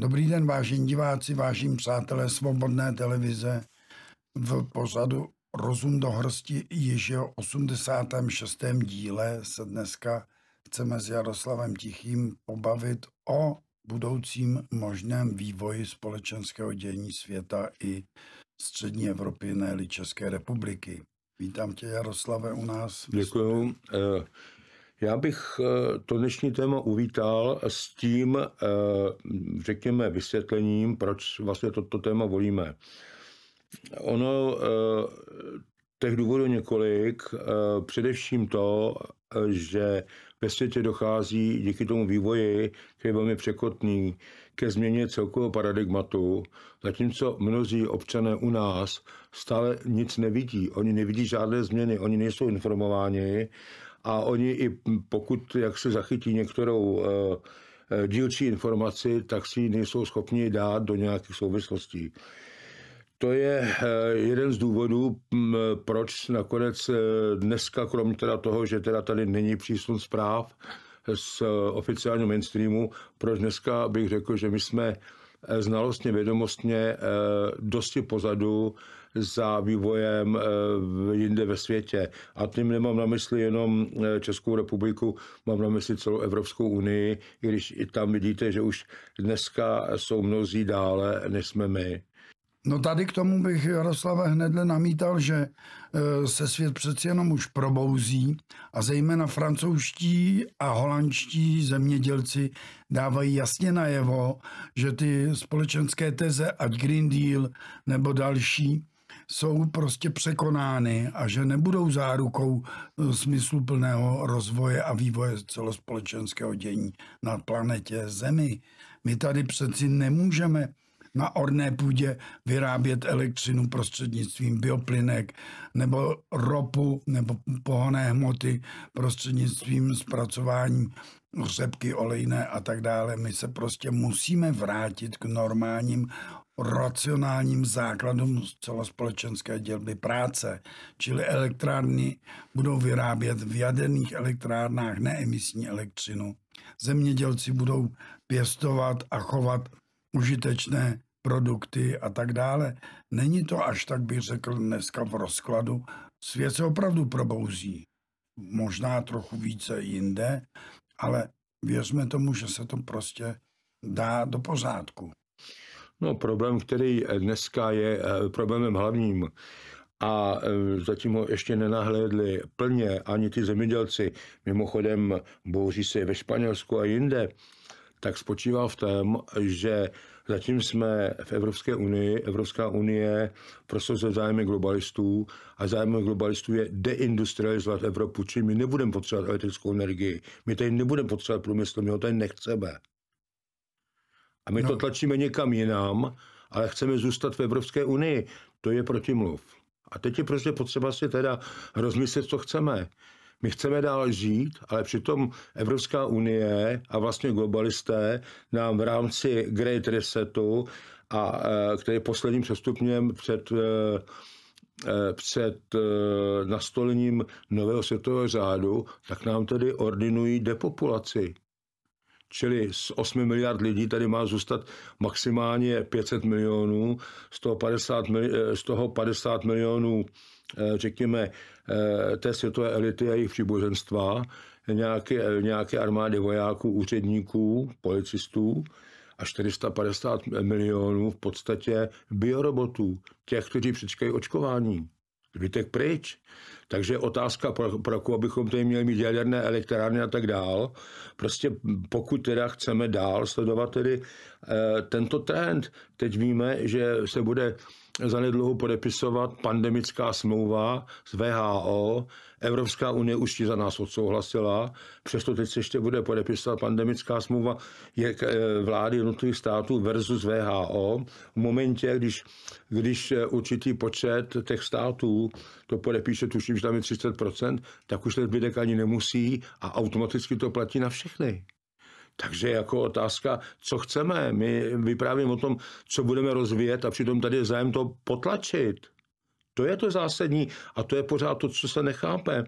Dobrý den, vážení diváci, vážení přátelé Svobodné televize. V pořadu Rozum do hrsti již je 86. díle se dneska chceme s Jaroslavem Tichým pobavit o budoucím možném vývoji společenského dění světa i střední Evropy, ne České republiky. Vítám tě, Jaroslave, u nás. Děkuji. Já bych eh, to dnešní téma uvítal s tím, eh, řekněme, vysvětlením, proč vlastně toto téma volíme. Ono, eh, těch důvodů několik, především to, že ve světě dochází díky tomu vývoji, který je velmi překotný, ke změně celkového paradigmatu, zatímco mnozí občané u nás stále nic nevidí. Oni nevidí žádné změny, oni nejsou informováni a oni i pokud jak se zachytí některou eh, eh, dílčí informaci, tak si ji nejsou schopni dát do nějakých souvislostí. To je eh, jeden z důvodů, proč nakonec dneska, kromě teda toho, že teda tady není přísun zpráv z oficiálního mainstreamu, proč dneska bych řekl, že my jsme znalostně, vědomostně dosti pozadu za vývojem eh, jinde ve světě. A tím nemám na mysli jenom eh, Českou republiku, mám na mysli celou Evropskou unii, i když i tam vidíte, že už dneska jsou mnozí dále, než jsme my. No tady k tomu bych Jaroslave hned namítal, že eh, se svět přeci jenom už probouzí a zejména francouzští a holandští zemědělci dávají jasně najevo, že ty společenské teze, ať Green Deal nebo další, jsou prostě překonány a že nebudou zárukou eh, smysluplného rozvoje a vývoje celospolečenského dění na planetě Zemi. My tady přeci nemůžeme na orné půdě vyrábět elektřinu prostřednictvím bioplynek nebo ropu nebo pohonné hmoty prostřednictvím zpracováním řepky olejné a tak dále. My se prostě musíme vrátit k normálním racionálním základům celospolečenské dělby práce, čili elektrárny budou vyrábět v jaderných elektrárnách neemisní elektřinu. Zemědělci budou pěstovat a chovat užitečné produkty a tak dále. Není to až tak, bych řekl, dneska v rozkladu. Svět se opravdu probouzí. Možná trochu více jinde, ale věřme tomu, že se to prostě dá do pořádku. No, problém, který dneska je eh, problémem hlavním, a eh, zatím ho ještě nenahlédli plně ani ty zemědělci, mimochodem bouří se ve Španělsku a jinde, tak spočívá v tom, že zatím jsme v Evropské unii, Evropská unie prosazuje zájmy globalistů a zájmy globalistů je deindustrializovat Evropu, čím my nebudeme potřebovat elektrickou energii, my tady nebudeme potřebovat průmysl, my ho tady nechceme. A my no. to tlačíme někam jinam, ale chceme zůstat v Evropské unii. To je protimluv. A teď je prostě potřeba si teda rozmyslet, co chceme. My chceme dál žít, ale přitom Evropská unie a vlastně globalisté nám v rámci Great Resetu, a, e, který je posledním přestupněm před, e, e, před nastolením nového světového řádu, tak nám tedy ordinují depopulaci. Čili z 8 miliard lidí tady má zůstat maximálně 500 milionů, z toho 50, z toho 50 milionů řekněme, eh, té světové elity a jejich příboženstva, nějaké, nějaké armády vojáků, úředníků, policistů a 450 milionů v podstatě biorobotů, těch, kteří přečkají očkování. Zbytek pryč. Takže otázka, pro, pro koho bychom tady měli mít jaderné elektrárny a tak dál. Prostě pokud teda chceme dál sledovat tedy e, tento trend, teď víme, že se bude zanedlouho podepisovat pandemická smlouva z VHO. Evropská unie už ti za nás odsouhlasila, přesto teď se ještě bude podepisovat pandemická smlouva je eh, vlády jednotlivých států versus VHO. V momentě, když, když eh, určitý počet těch států to podepíše, tuším, že tam je 30%, tak už ten zbytek ani nemusí a automaticky to platí na všechny. Takže jako otázka, co chceme. My vyprávíme o tom, co budeme rozvíjet a přitom tady je zájem to potlačit. To je to zásadní a to je pořád to, co se nechápe.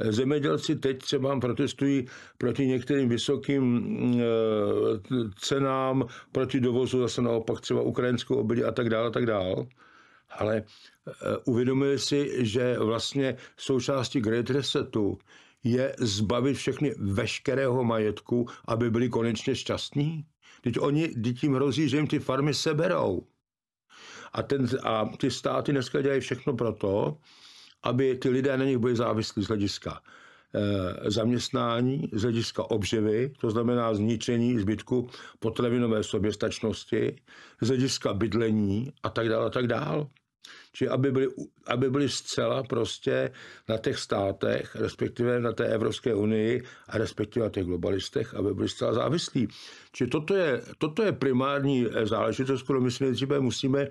Zemědělci teď třeba protestují proti některým vysokým eh, cenám, proti dovozu zase naopak třeba ukrajinskou obědě a tak dále, a tak dále. Ale eh, uvědomili si, že vlastně součástí Great Resetu je zbavit všechny veškerého majetku, aby byli konečně šťastní? Teď oni, teď tím hrozí, že jim ty farmy seberou. A, ten, a ty státy dneska dělají všechno pro to, aby ty lidé na nich byli závislí z hlediska e, zaměstnání, z hlediska obživy, to znamená zničení zbytku potravinové soběstačnosti, z hlediska bydlení a tak dále a tak dále. Či aby byli, aby byli zcela prostě na těch státech, respektive na té Evropské unii a respektive na těch globalistech, aby byli zcela závislí. Či toto je, toto je primární záležitost, kterou my si nejdříve musíme eh,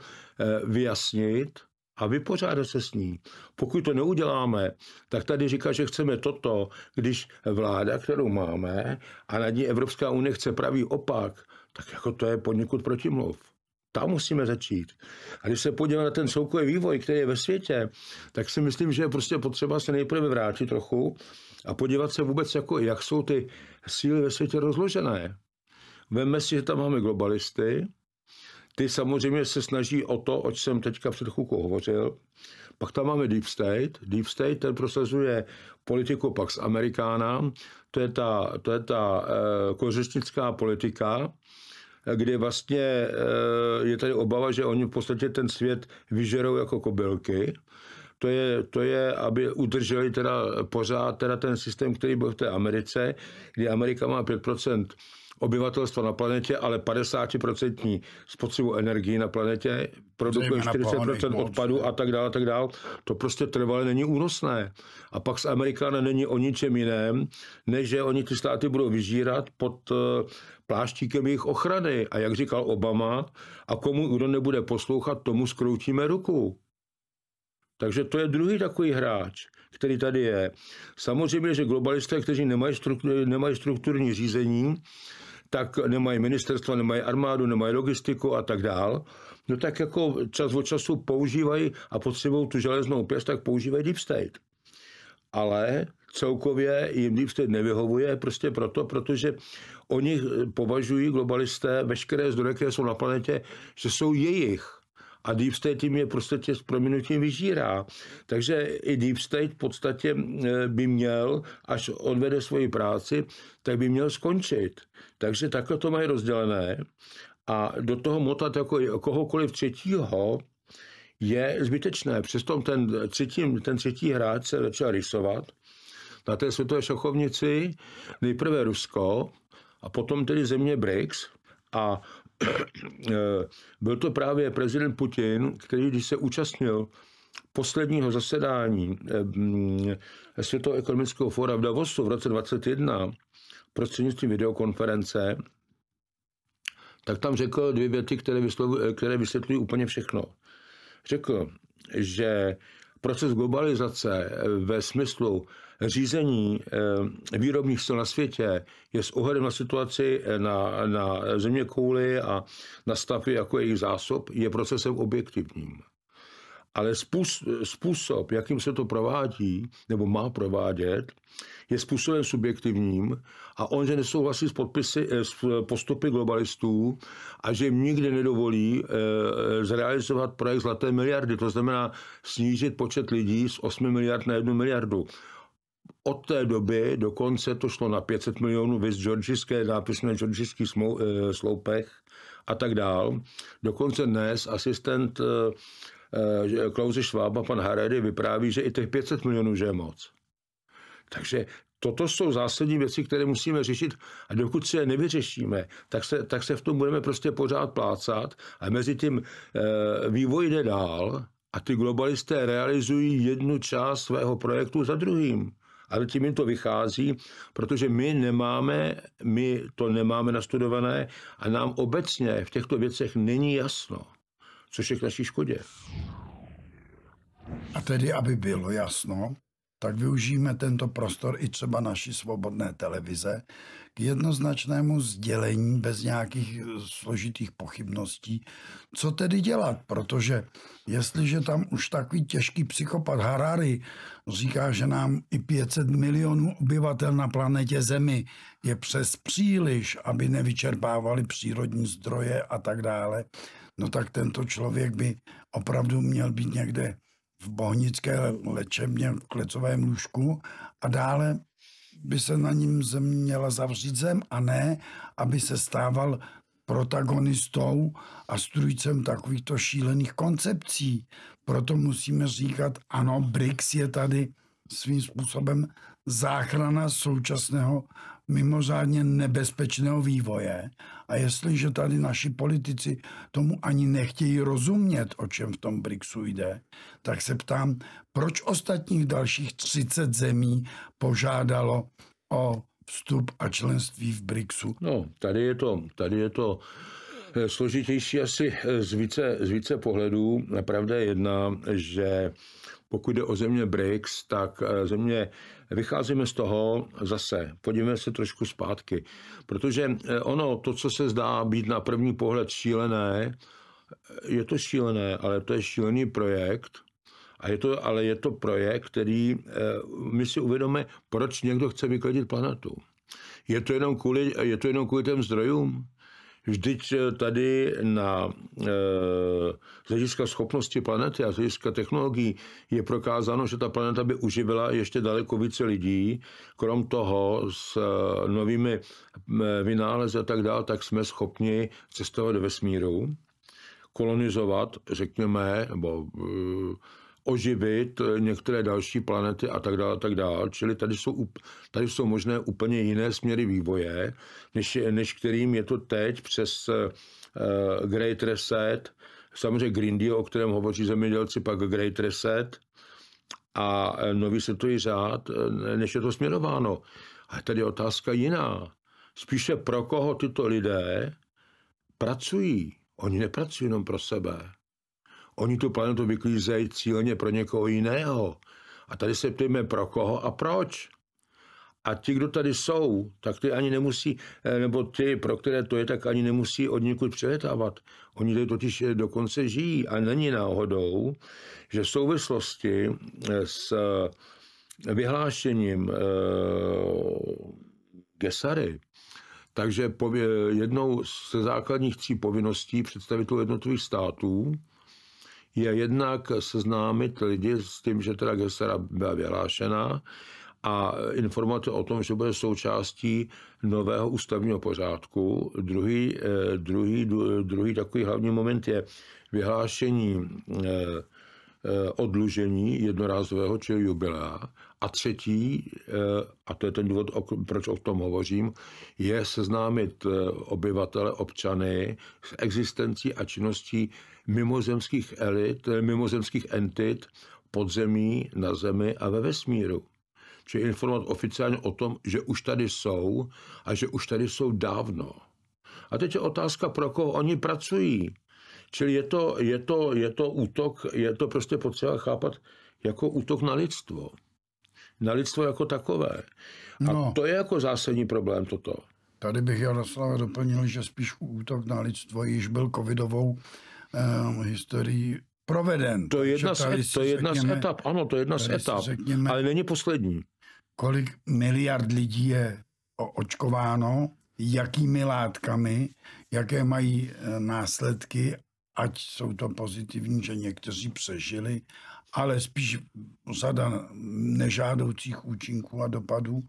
vyjasnit, a vypořádat se s ní. Pokud to neuděláme, tak tady říká, že chceme toto, když vláda, kterou máme, a nad ní Evropská unie chce pravý opak, tak jako to je poněkud protimluv. Tam musíme začít. A když se podíváme na ten celkový vývoj, který je ve světě, tak si myslím, že je prostě potřeba se nejprve vrátit trochu a podívat se vůbec, jako, jak jsou ty síly ve světě rozložené. Vemme si, že tam máme globalisty, ty samozřejmě se snaží o to, oč jsem teďka před chvilkou hovořil. Pak tam máme Deep State. Deep State ten prosazuje politiku Pax Americana. To je ta, to je ta e, politika, kdy vlastně eh, je tady obava, že oni v podstatě ten svět vyžerou jako kobylky. To je, to je, aby udrželi teda pořád teda ten systém, který byl v té Americe, kdy Amerika má 5% obyvatelstva na planetě, ale 50% spotřebu energii na planetě, produkuje 40% odpadu a tak dále, a tak dále. To prostě trvalé není únosné. A pak z Amerikána není o ničem jiném, než že oni ty státy budou vyžírat pod eh, pláštíkem jejich ochrany. A jak říkal Obama, a komu kdo nebude poslouchat, tomu skroutíme ruku. Takže to je druhý takový hráč, který tady je. Samozřejmě, že globalisté, kteří nemají, struktur, nemají strukturní řízení, tak nemají ministerstva, nemají armádu, nemají logistiku a tak dál, no tak jako čas od času používají a potřebují tu železnou pěst, tak používají deep state. Ale celkově jim deep nevyhovuje prostě proto, protože oni považují globalisté veškeré zdroje, které jsou na planetě, že jsou jejich a Deep State jim je prostě s prominutím vyžírá. Takže i Deep State v podstatě eh, by měl, až odvede svoji práci, tak by měl skončit. Takže takhle to mají rozdělené a do toho motat jako kohokoliv třetího je zbytečné. Přesto ten třetí, ten třetí hráč se začal rysovat na té světové šachovnici nejprve Rusko a potom tedy země BRICS a Eh, byl to právě prezident Putin, který, když se účastnil posledního zasedání eh, Světového ekonomického fóra v Davosu v roce 2021 prostřednictvím videokonference, tak tam řekl dvě věty, které, vyslovují, které vysvětlují úplně všechno. Řekl, že proces globalizace eh, ve smyslu řízení eh, výrobních sil na světě je s ohledem na situaci eh, na, na země kouly a na stavy jako jejich zásob, je procesem objektivním. Ale způsob, jakým se to provádí, nebo má provádět, je způsobem subjektivním a on, že nesouhlasí s, podpisy, eh, s postupy globalistů a že jim nikdy nedovolí zrealizovat projekt Zlaté miliardy, to znamená snížit počet lidí z 8 miliard na 1 miliardu. Od té doby dokonce to šlo na 500 milionů vys georgické nápis na georgických eh, sloupech a tak dál. Dokonce dnes asistent eh, Klauze Švába, pan Haredy, vypráví, že i těch 500 milionů, že je moc. Takže toto jsou zásadní věci, které musíme řešit. A dokud si je nevyřešíme, tak se, tak se v tom budeme prostě pořád plácat a mezi tím e, vývoj jde dál a ty globalisté realizují jednu část svého projektu za druhým. Ale tím jim to vychází, protože my nemáme, my to nemáme nastudované a nám obecně v těchto věcech není jasno, což je k naší škodě. A tedy, aby bylo jasno, tak využijeme tento prostor i třeba naší svobodné televize k jednoznačnému sdělení bez nějakých eh, složitých pochybností, co tedy dělat, protože jestliže tam už takový těžký psychopat Harari říká, že nám i 500 milionů obyvatel na planetě Zemi je přes příliš, aby nevyčerpávali přírodní zdroje a tak dále, no tak tento člověk by opravdu měl být někde v bohnické léčebně v klecovém lůžku a dále by se na ním zem měla zavřít zem a ne, aby se stával protagonistou a strujcem takovýchto šílených koncepcí. Proto musíme říkat, ano, BRICS je tady svým způsobem záchrana současného mimořádně nebezpečného vývoje. A jestliže tady naši politici tomu ani nechtějí rozumět, o čem v tom BRICSu jde, tak se ptám, proč ostatních dalších 30 zemí požádalo o vstup a členství v BRICSu? No, tady je to, tady je to eh, složitější asi eh, z více, z více pohledů. Pravda je jedna, že pokud jde o země BRICS, tak eh, země, vycházíme z toho zase, podívejme se trošku zpátky, protože eh, ono, to, co se zdá být na první pohled šílené, eh, je to šílené, ale to je šílený projekt, a je to, ale je to projekt, který my si uvědomíme, proč někdo chce vyklidit planetu. Je to jenom kvůli, je to jenom kvůli těm zdrojům? Vždyť eh, tady na e, hlediska schopnosti planety a z hlediska technologií je prokázáno, že ta planeta by uživila ještě daleko více lidí. Krom toho s e, novými vynálezy a tak dále, tak jsme schopni cestovat do vesmíru, kolonizovat, řekněme, nebo e, oživit některé další planety a tak dále, a tak dále. Čili tady jsou, tady jsou možné úplně jiné směry vývoje, než, než kterým je to teď přes uh, Great Reset, samozřejmě Green Deal, o kterém hovoří zemědělci, pak Great Reset a eh, nový světový řád, eh, než je to směrováno. A tady je otázka jiná. Spíše pro koho tyto lidé pracují. Oni nepracují jenom pro sebe. Oni tu planetu vyklízejí cíleně pro někoho jiného. A tady se ptejme pro koho a proč. A ti, kdo tady jsou, tak ty ani nemusí, eh, nebo ty, pro které to je, tak ani nemusí od někud přeletávat. Oni tady totiž eh, dokonce žijí a není náhodou, že v souvislosti eh, s vyhlášením Gesary, takže jednou ze základních tří povinností představitelů jednotlivých států je jednak seznámit lidi s tím, že teda Gesera byla vyhlášena a informovat o tom, že bude součástí nového ústavního pořádku. Druhý, eh, druhý, druhý takový hlavní moment je vyhlášení eh, eh, odlužení jednorázového, čili jubilea. A třetí, a to je ten důvod, proč o tom hovořím, je seznámit obyvatele, občany s existencí a činností mimozemských elit, mimozemských entit, podzemí, na zemi a ve vesmíru. Čili informovat oficiálně o tom, že už tady jsou a že už tady jsou dávno. A teď je otázka, pro koho oni pracují. Čili je to, je to, je to útok, je to prostě potřeba chápat jako útok na lidstvo. Na lidstvo jako takové. A no. to je jako zásadní problém toto. Tady bych Jaroslava doplnil, že spíš útok na lidstvo již byl covidovou uh, historii proveden. To je jedna, z, to je jedna řekněme, z etap, ano, to je jedna z etap, řekněme, ale není poslední. Kolik miliard lidí je očkováno, jakými látkami, jaké mají eh, následky, ať jsou to pozitivní, že někteří přežili, ale spíš řada nežádoucích účinků a dopadů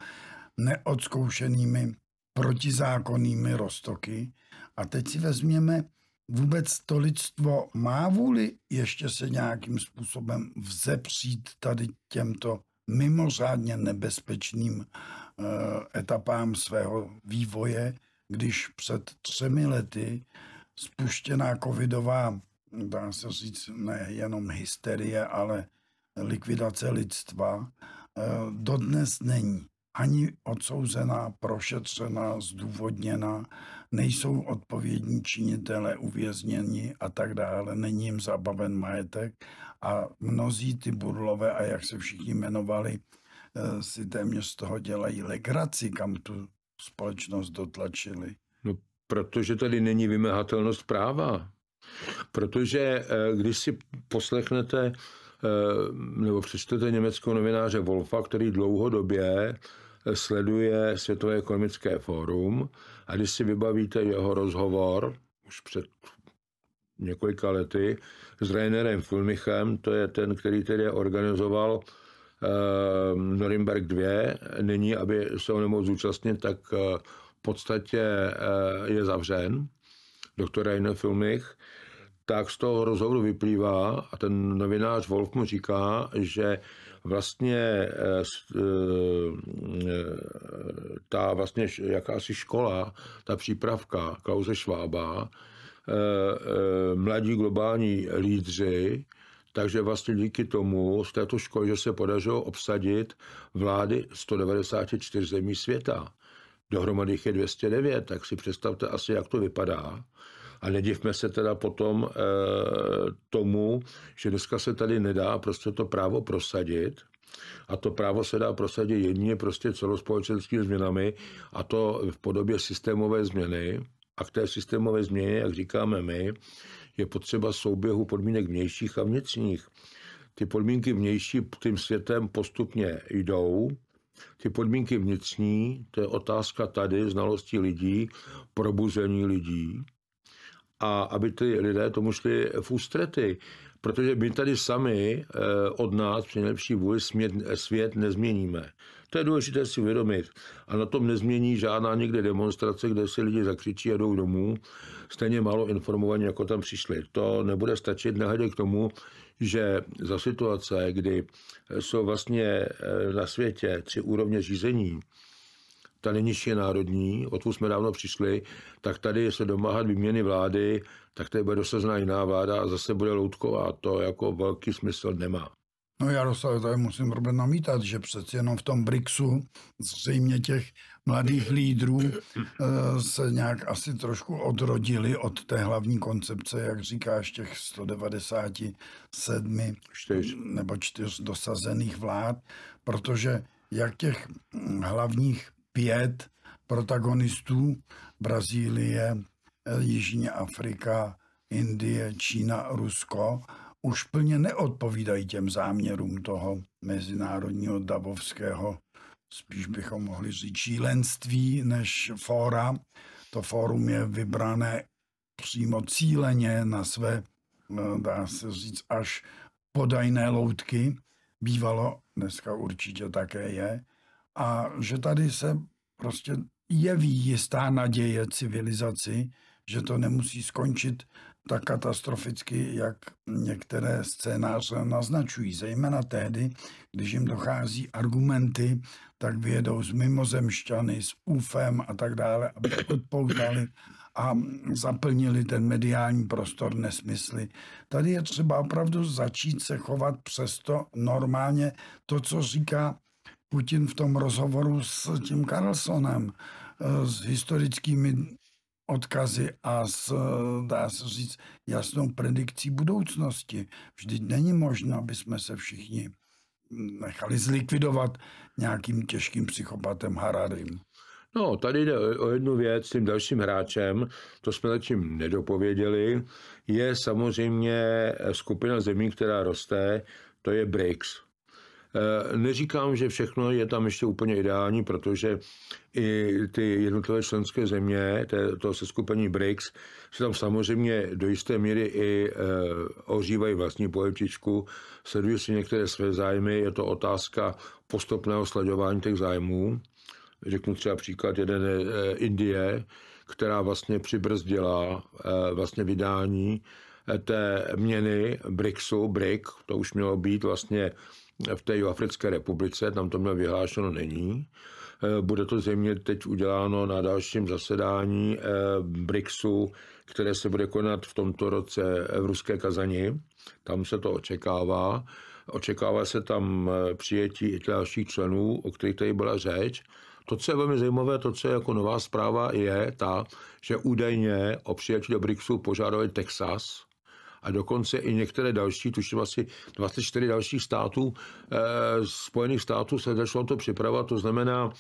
neodzkoušenými protizákonnými roztoky. A teď si vezměme, vůbec to lidstvo má vůli ještě se nějakým způsobem vzepřít tady těmto mimořádně nebezpečným eh, etapám svého vývoje, když před třemi lety spuštěná covidová, dá se říct, nejenom hysterie, ale likvidace lidstva, eh, dodnes není ani odsouzená, prošetřena, zdůvodněna, nejsou odpovědní činitele uvězněni a tak dále, není jim zabaven majetek a mnozí ty burlové a jak se všichni jmenovali, eh, si téměř z toho dělají legraci, kam tu společnost dotlačili. No, protože tady není vymahatelnost práva. Protože eh, když si poslechnete nebo přečtete německého novináře Wolfa, který dlouhodobě sleduje Světové ekonomické fórum a když si vybavíte jeho rozhovor už před několika lety s Rainerem Fulmichem, to je ten, který tedy organizoval uh, Norimberg 2, nyní, aby se ho nemohl zúčastnit, tak uh, v podstatě uh, je zavřen, doktor Rainer Fulmich, tak z toho rozhovoru vyplývá, a ten novinář Wolf mu říká, že vlastně ta vlastně jakási škola, ta přípravka Klauze Švába, Eh, eh, mladí globální lídři, takže vlastně díky tomu z této školy, že se podařilo obsadit vlády 194 zemí světa. Dohromady jich je 209, tak si představte asi, jak to vypadá. A nedivme se teda potom e, tomu, že dneska se tady nedá prostě to právo prosadit. A to právo se dá prosadit jedině prostě celospolečenskými změnami, a to v podobě systémové změny. A k té systémové změně, jak říkáme my, je potřeba souběhu podmínek vnějších a vnitřních. Ty podmínky vnější tím světem postupně jdou, ty podmínky vnitřní, to je otázka tady znalosti lidí, probuzení lidí a aby ty lidé tomu šli v ústrety. Protože my tady sami eh, od nás při nejlepší vůli svět, svět nezměníme. To je důležité si uvědomit. A na tom nezmění žádná někde demonstrace, kde si lidi zakřičí a jdou domů, stejně málo informovaní, jako tam přišli. To nebude stačit, nehledě k tomu, že za situace, kdy jsou vlastně eh, na světě tři úrovně řízení, ta nejnižší je národní, odkud jsme dávno přišli, tak tady se domáhat výměny vlády, tak tady bude dosazná jiná vláda a zase bude loutková. To jako velký smysl nemá. No Jaroslav, tady musím problém namítat, že přeci jenom v tom BRICSu zřejmě těch mladých lídrů eh, se nějak asi trošku odrodili od té hlavní koncepce, jak říkáš, těch 197 čtyř. nebo čtyř dosazených vlád, protože jak těch hlavních pět protagonistů, Brazílie, eh, Jižní Afrika, Indie, Čína, Rusko, už plně neodpovídají těm záměrům toho mezinárodního davovského, spíš bychom mohli říct čílenství než fóra. To fórum je vybrané přímo cíleně na své, no, dá se říct, až podajné loutky. Bývalo, dneska určitě také je. A že tady se prostě jeví jistá naděje civilizaci, že to nemusí skončit tak katastroficky, jak některé scénáře naznačují. Zejména tehdy, když jim dochází argumenty, tak vyjedou s mimozemšťany, s UFem a tak dále, aby odpoutali a zaplnili ten mediální prostor nesmysly. Tady je třeba opravdu začít se chovat přesto normálně to, co říká Putin v tom rozhovoru s tím Carlsonem, eh, s historickými odkazy a s, dá se říct, jasnou predikcí budoucnosti. Vždyť není možno, aby jsme se všichni nechali zlikvidovat nějakým těžkým psychopatem Hararim. No, tady jde o jednu věc, tím dalším hráčem, to jsme zatím nedopověděli, je samozřejmě skupina zemí, která roste, to je BRICS. Eh, neříkám, že všechno je tam ještě úplně ideální, protože i ty jednotlivé členské země, to se skupení BRICS, se tam samozřejmě do jisté míry i eh, ohřívají vlastní polipčičku, sledují si některé své zájmy, je to otázka postupného sledování těch zájmů. Řeknu třeba příklad jeden eh, Indie, která vlastně přibrzdila vlastně vydání té měny BRICSu, BRIC, to už mělo být vlastně v té Africké republice, tam to mělo vyhlášeno není. Eh, bude to země teď uděláno na dalším zasedání eh, BRICSu, které se bude konat v tomto roce v Ruské Kazani. Tam se to očekává. Očekává se tam eh, přijetí i dalších členů, o kterých tady byla řeč. To, co je velmi zajímavé, to, co je jako nová zpráva, je ta, že údajně o přijetí do BRICSu požádali Texas, a dokonce i některé další, tuším asi 24 dalších států, eh, Spojených států se začalo to připravovat, to znamená,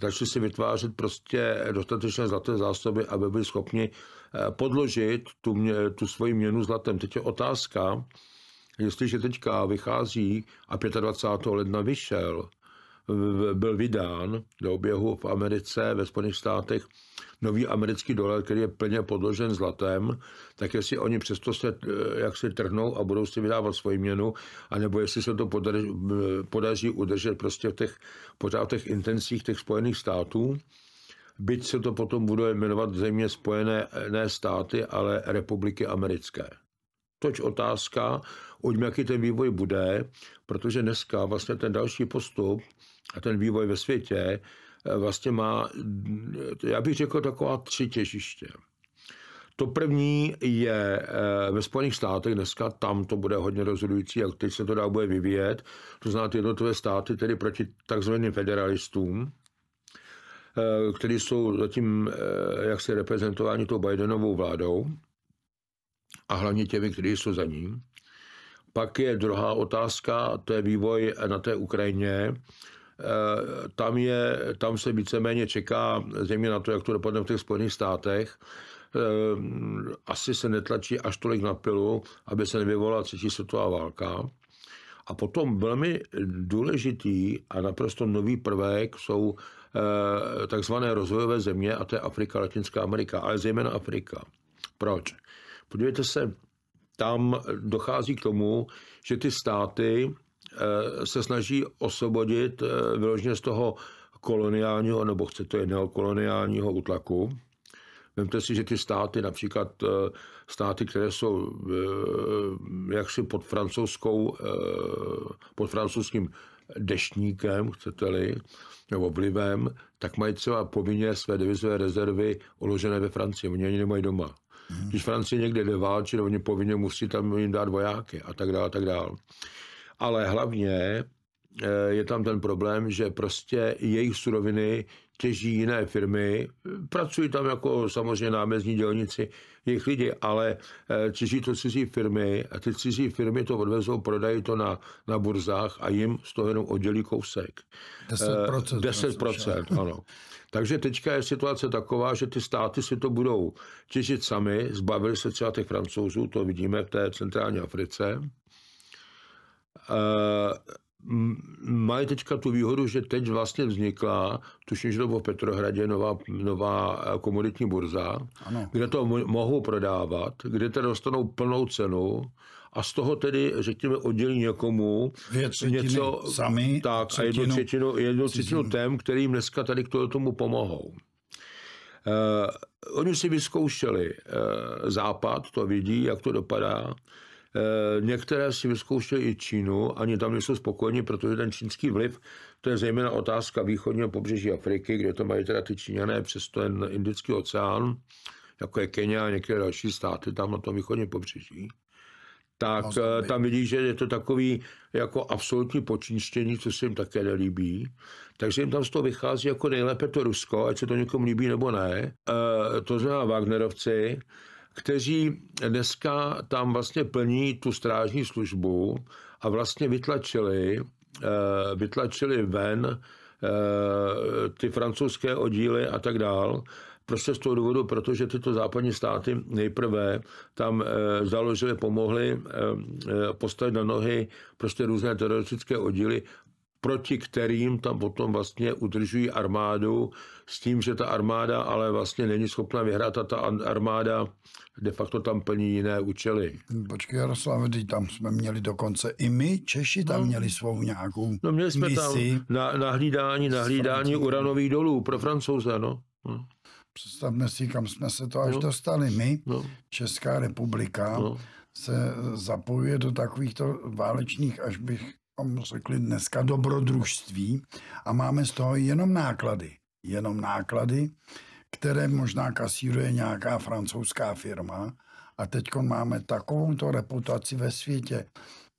začali si vytvářet prostě dostatečné zlaté zásoby, aby byli schopni eh, podložit tu, mě, tu svoji měnu zlatem. Teď je otázka, jestliže teďka vychází a 25. ledna vyšel, byl vydán do oběhu v Americe, ve Spojených státech, nový americký dolar, který je plně podložen zlatem, tak jestli oni přesto se eh, jak si trhnou a budou si vydávat svoji měnu, anebo jestli se to podaří, podaří udržet prostě v těch, pořád v těch intencích těch Spojených států, byť se to potom bude jmenovat země Spojené ne státy, ale republiky americké. Toč otázka, uďme, jaký ten vývoj bude, protože dneska vlastně ten další postup a ten vývoj ve světě eh, vlastně má, já bych řekl, taková tři těžiště. To první je eh, ve Spojených státech dneska, tam to bude hodně rozhodující, jak teď se to dá bude vyvíjet. To znamená ty jednotlivé státy, tedy proti takzvaným federalistům, eh, kteří jsou zatím jaksi reprezentováni tou Bidenovou vládou a hlavně těmi, kteří jsou za ním. Pak je druhá otázka, to je vývoj na té Ukrajině, Eh, tam, je, tam se víceméně čeká, země na to, jak to dopadne v těch Spojených státech, eh, asi se netlačí až tolik na pilu, aby se nevyvolala třetí světová válka. A potom velmi důležitý a naprosto nový prvek jsou eh, takzvané rozvojové země, a to je Afrika, Latinská Amerika, ale zejména Afrika. Proč? Podívejte se, tam dochází k tomu, že ty státy Eh, se snaží osvobodit eh, vyloženě z toho koloniálního, nebo chcete koloniálního útlaku. Vemte si, že ty státy, například eh, státy, které jsou jaksi pod francouzskou, pod francouzským deštníkem, chcete-li, nebo vlivem, tak mají třeba povinně své devizové rezervy uložené ve Francii. Oni ani nemají doma. Hmm. Když Francie někde jde válčit, oni povinně musí tam jim dát vojáky a tak dále, a tak dále ale hlavně eh, je tam ten problém, že prostě jejich suroviny těží jiné firmy, pracují tam jako samozřejmě námezní dělníci, jejich lidi, ale eh, těží to cizí firmy a ty cizí firmy to odvezou, prodají to na, na burzách a jim z toho jenom oddělí kousek. 10%. 10%, eh, ano. Takže teďka je situace taková, že ty státy si to budou těžit sami, zbavili se třeba těch francouzů, to vidíme v té centrální Africe, mají teďka tu výhodu, že teď vlastně vznikla, tuším, že to bylo v Petrohradě, nová, nová eh, komoditní burza, ano. kde to mohou prodávat, kde tedy dostanou plnou cenu a z toho tedy, řekněme, oddělí někomu něco sami, tak, a jednu třetinu, jednu třetinu tém, kterým dneska tady k tomu pomohou. Uh, oni si vyzkoušeli uh, západ, to vidí, jak to dopadá. Eh, některé si vyzkoušely i Čínu, ani tam nejsou spokojeni, protože ten čínský vliv, to je zejména otázka východního pobřeží Afriky, kde to mají teda ty Číňané přes ten Indický oceán, jako je Kenia a některé další státy tam na tom východním pobřeží tak no, tam vidí, že je to takový jako absolutní počínštění, co se jim také nelíbí. Takže jim tam z toho vychází jako nejlépe to Rusko, ať se to někomu líbí nebo ne. E, to znamená Wagnerovci, kteří dneska tam vlastně plní tu strážní službu a vlastně vytlačili, eh, vytlačili ven eh, ty francouzské oddíly a tak dál. Prostě z toho důvodu, protože tyto západní státy nejprve tam e, založili, pomohli postavit na nohy prostě různé teroristické oddíly, proti kterým tam potom vlastně udržují armádu s tím, že ta armáda ale vlastně není schopna vyhrát a ta armáda de facto tam plní jiné účely. Počkej Jaroslav, tam jsme měli dokonce i my, Češi tam no. měli svou nějakou No měli jsme misi. tam na, nahlídání, nahlídání uranových dolů pro francouze, no. no. Představme si, kam jsme se to až no. dostali. My, no. Česká republika, no. se zapojuje do takovýchto válečných, až bych řekli dneska, dobrodružství a máme z toho jenom náklady. Jenom náklady, které možná kasíruje nějaká francouzská firma. A teď máme takovouto reputaci ve světě.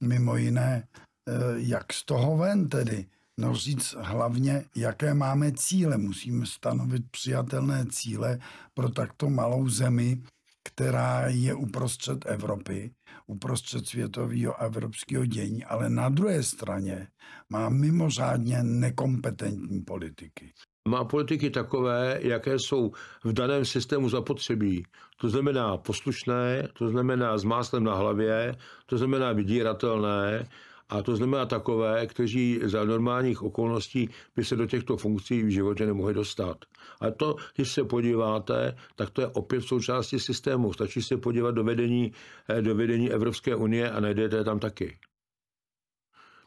Mimo jiné, eh, jak z toho ven tedy? No říct hlavně, jaké máme cíle. Musíme stanovit přijatelné cíle pro takto malou zemi, která je uprostřed Evropy, uprostřed světového a evropského dění, ale na druhé straně má mimořádně nekompetentní politiky má politiky takové, jaké jsou v daném systému zapotřebí. To znamená poslušné, to znamená s máslem na hlavě, to znamená vydíratelné a to znamená takové, kteří za normálních okolností by se do těchto funkcí v životě nemohli dostat. A to, když se podíváte, tak to je opět součástí systému. Stačí se podívat do vedení, eh, do vedení Evropské unie a najdete tam taky.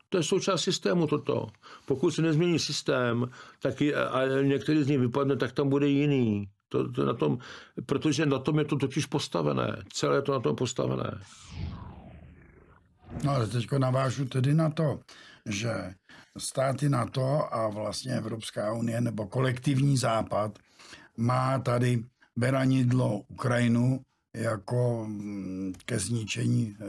To je součást systému toto. Pokud se nezmění systém, tak a některý z nich vypadne, tak tam bude jiný. To, to na tom, protože na tom je to totiž postavené. Celé je to na tom postavené. No ale teď navážu tedy na to, že státy NATO a vlastně Evropská unie nebo kolektivní západ má tady beranidlo Ukrajinu jako mm, ke zničení e,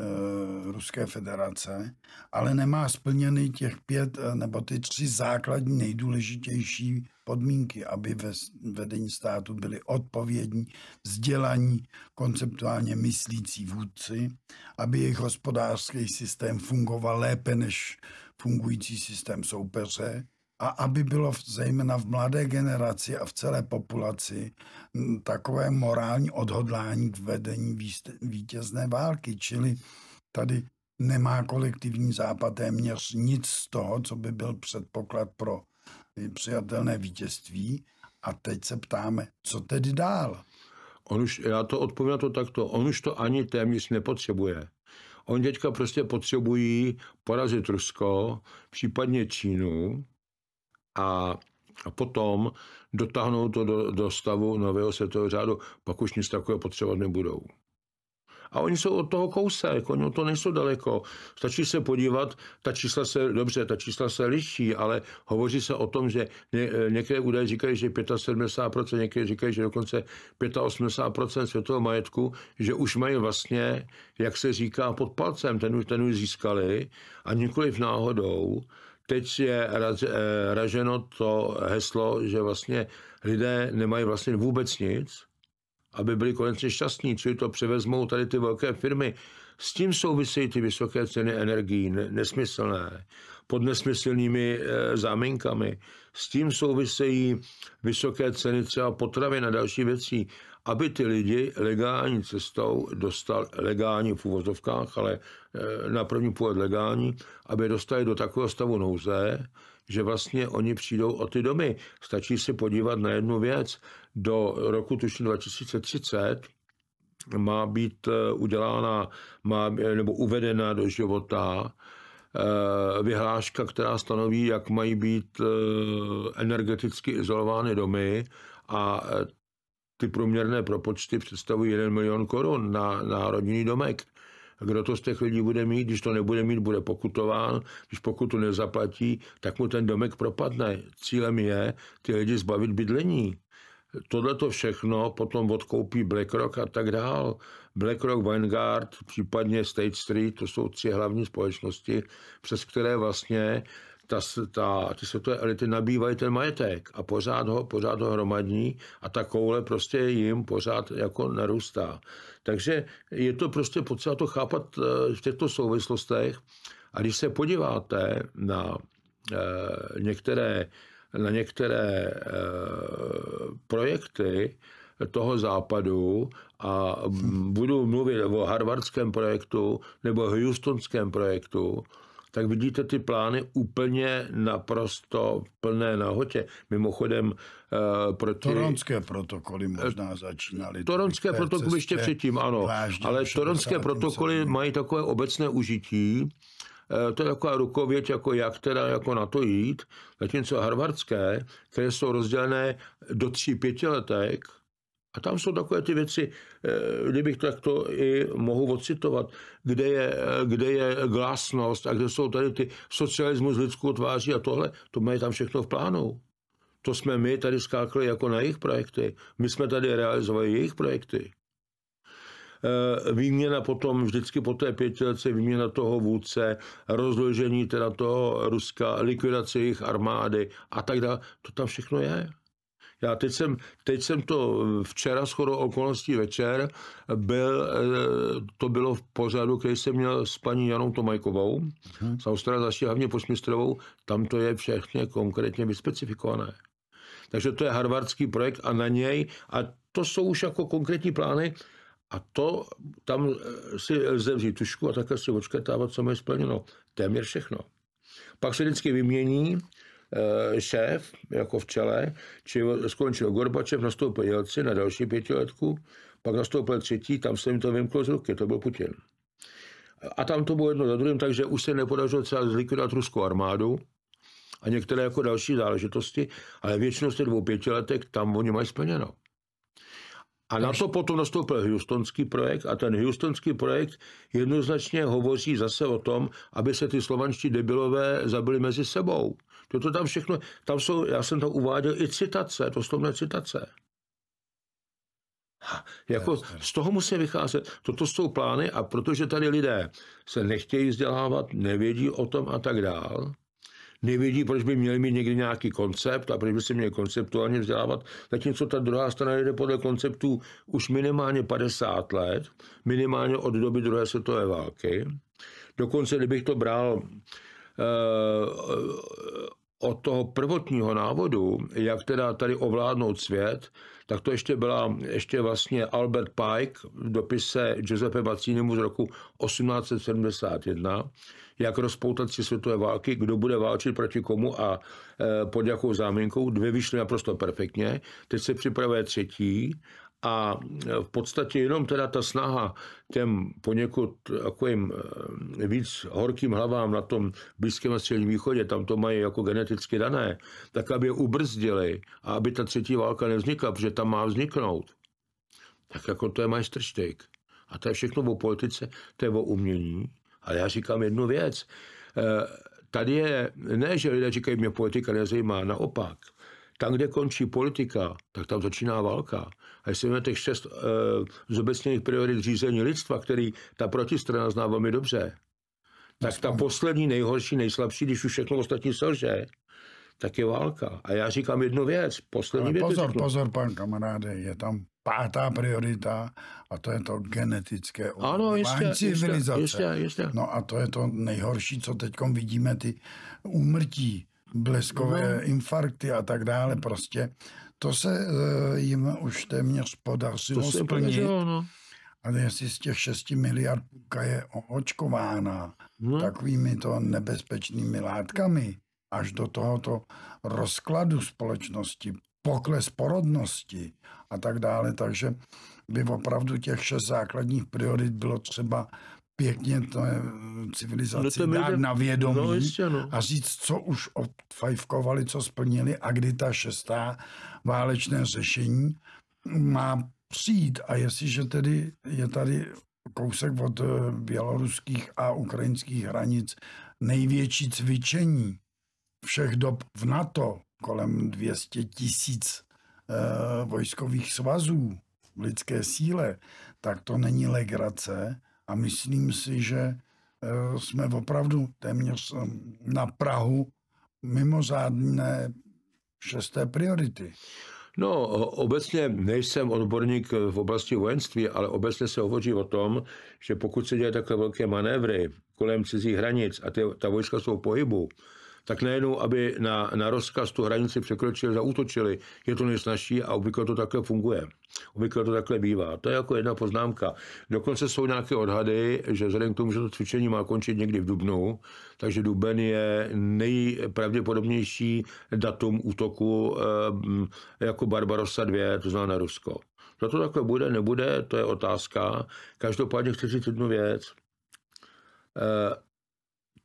Ruské federace, ale nemá splněny těch pět e, nebo ty tři základní nejdůležitější podmínky, aby ve vedení státu byli odpovědní, vzdělaní, konceptuálně myslící vůdci, aby jejich hospodářský systém fungoval lépe než fungující systém soupeře, a aby bylo zejména v mladé generaci a v celé populaci takové morální odhodlání k vedení vítězné války. Čili tady nemá kolektivní západ téměř nic z toho, co by byl předpoklad pro přijatelné vítězství. A teď se ptáme, co tedy dál? On už, já to odpovím na to takto, on už to ani téměř nepotřebuje. Oni teďka prostě potřebují porazit Rusko, případně Čínu, a, potom dotáhnout to do, do stavu nového světového řádu, pak už nic takového potřebovat nebudou. A oni jsou od toho kousek, oni to nejsou daleko. Stačí se podívat, ta čísla se, dobře, ta čísla se liší, ale hovoří se o tom, že ně, některé údaje říkají, že 75%, některé říkají, že dokonce 85% světového majetku, že už mají vlastně, jak se říká, pod palcem, ten, ten už získali a nikoliv náhodou teď je raz, eh, raženo to heslo, že vlastně lidé nemají vlastně vůbec nic, aby byli konečně šťastní, čili to převezmou tady ty velké firmy. S tím souvisejí ty vysoké ceny energií, nesmyslné, pod nesmyslnými e, záminkami. S tím souvisejí vysoké ceny třeba potravy na další věcí aby ty lidi legální cestou dostal legální v úvozovkách, ale eh, na první původ legální, aby dostali do takového stavu nouze, že vlastně oni přijdou o ty domy. Stačí se podívat na jednu věc. Do roku tuším 2030 má být eh, udělána, má, nebo uvedena do života eh, vyhláška, která stanoví, jak mají být energeticky izolovány domy a ty průměrné propočty představují 1 milion korun na národní domek. Kdo to z těch lidí bude mít, když to nebude mít, bude pokutován, když pokutu nezaplatí, tak mu ten domek propadne. Cílem je ty lidi zbavit bydlení. Tohle to všechno potom odkoupí BlackRock a tak dál. BlackRock, Vanguard, případně State Street, to jsou tři hlavní společnosti, přes které vlastně ta, ta, ty světové elity nabývají ten majetek a pořád ho, pořád ho hromadní a ta koule prostě jim pořád jako narůstá. Takže je to prostě potřeba to chápat eh, v těchto souvislostech a když se podíváte na eh, některé, na některé eh, projekty, toho západu a budu mluvit o harvardském projektu nebo houstonském projektu, tak vidíte ty plány úplně naprosto plné nahotě. Mimochodem uh, proti... Toronské protokoly možná začínaly. Toronské protokoly ještě předtím, ano. Ale toronské protokoly mají takové obecné užití, eh, to je taková rukověď, jako jak teda jako na to jít, zatímco harvardské, které jsou rozdělené do tří pětiletek, a tam jsou takové ty věci, eh, kdybych takto i mohu ocitovat, kde je, eh, kde je glásnost a kde jsou tady ty socialismus lidskou tváří a tohle, to mají tam všechno v plánu. To jsme my tady skákali jako na jejich projekty. My jsme tady realizovali jejich projekty. Eh, výměna potom vždycky po té pětiletce, výměna toho vůdce, rozložení teda toho Ruska, likvidace jejich armády a tak dále. To tam všechno je. Já teď jsem, teď jsem to včera shodou okolností večer, byl, eh, to bylo v pořadu, který jsem měl s paní Janou Tomajkovou, hmm. s Australizací hlavně posmistrovou, tam to je všechny konkrétně vyspecifikované. Takže to je harvardský projekt a na něj, a to jsou už jako konkrétní plány, a to tam eh, si lze vzít tušku a takhle si očkrtávat, co je splněno. Téměř všechno. Pak se vždycky vymění Eh, šéf jako v čele, či skončil Gorbačev, nastoupil Jelci na další pětiletku, pak nastoupil třetí, tam se mi to vymklo z ruky, to byl Putin. A tam to bylo jedno za druhým, takže už se nepodařilo třeba zlikvidovat ruskou armádu a některé jako další záležitosti, ale většinou z těch dvou pětiletek tam oni mají splněno. A na to potom nastoupil Houstonský projekt a ten Houstonský projekt jednoznačně hovoří zase o tom, aby se ty slovanští debilové zabili mezi sebou. To tam všechno, tam jsou, já jsem to uváděl i citace, to jsou citace. Ha, jako z toho musí vycházet. Toto jsou plány a protože tady lidé se nechtějí vzdělávat, nevědí o tom a tak dál, nevědí, proč by měli mít někdy nějaký koncept a proč by se měli konceptuálně vzdělávat, zatímco ta druhá strana jde podle konceptů už minimálně 50 let, minimálně od doby druhé světové války. Dokonce, kdybych to bral eh, od toho prvotního návodu, jak teda tady ovládnout svět, tak to ještě byla ještě vlastně Albert Pike v dopise Giuseppe Mazzinimu z roku 1871, jak rozpoutat si světové války, kdo bude válčit proti komu a e, pod jakou záminkou. Dvě vyšly naprosto perfektně. Teď se připravuje třetí a v podstatě jenom teda ta snaha těm poněkud takovým eh, víc horkým hlavám na tom Blízkém a Středním východě, tam to mají jako geneticky dané, tak aby je ubrzdili a aby ta třetí válka nevznikla, protože tam má vzniknout. Tak jako to je majstrštyk. A to je všechno o politice, to je o umění. Ale já říkám jednu věc. Eh, tady je, ne, že lidé říkají, mě politika nezajímá, naopak. Tam, kde končí politika, tak tam začíná válka. A jestli máme těch šest uh, zobecněných priorit řízení lidstva, který ta protistrana zná velmi dobře, tak ta poslední, nejhorší, nejslabší, když už všechno ostatní selže, tak je válka. A já říkám jednu věc, poslední věc. Pozor, řeknu. pozor, pan kamaráde, je tam pátá priorita a to je to genetické ano, jistě, civilizace. Jistě, jistě. No a to je to nejhorší, co teď vidíme, ty úmrtí, bleskové no. infarkty a tak dále. Prostě to se uh, jim už téměř podařilo to splnit. Podařilo, no. Ale jestli z těch 6 miliard půlka je očkována no. takovými to nebezpečnými látkami až do tohoto rozkladu společnosti, pokles porodnosti a tak dále, takže by opravdu těch šest základních priorit bylo třeba pěkně to je civilizaci no dát na vědomí no, jistě, no. a říct, co už odfajfkovali, co splnili a kdy ta šestá válečné řešení má přijít. A jestliže tedy je tady kousek od eh, běloruských a ukrajinských hranic největší cvičení všech dob v NATO, kolem 200 tisíc e, vojskových svazů v lidské síle, tak to není legrace a myslím si, že e, jsme opravdu téměř na Prahu mimořádné šesté priority. No, obecně nejsem odborník v oblasti vojenství, ale obecně se hovoří o tom, že pokud se děje takové velké manévry kolem cizích hranic a ty, ta vojska jsou v pohybu, tak nejenom, aby na, na rozkaz tu hranici překročili, zautočili, je to nejsnažší a obvykle to takhle funguje. Obvykle to takhle bývá. To je jako jedna poznámka. Dokonce jsou nějaké odhady, že vzhledem k tomu, že to cvičení má končit někdy v Dubnu, takže Duben je nejpravděpodobnější datum útoku eh, jako Barbarossa 2, to znamená na Rusko. Za to takhle bude, nebude, to je otázka. Každopádně chci říct jednu věc. Eh,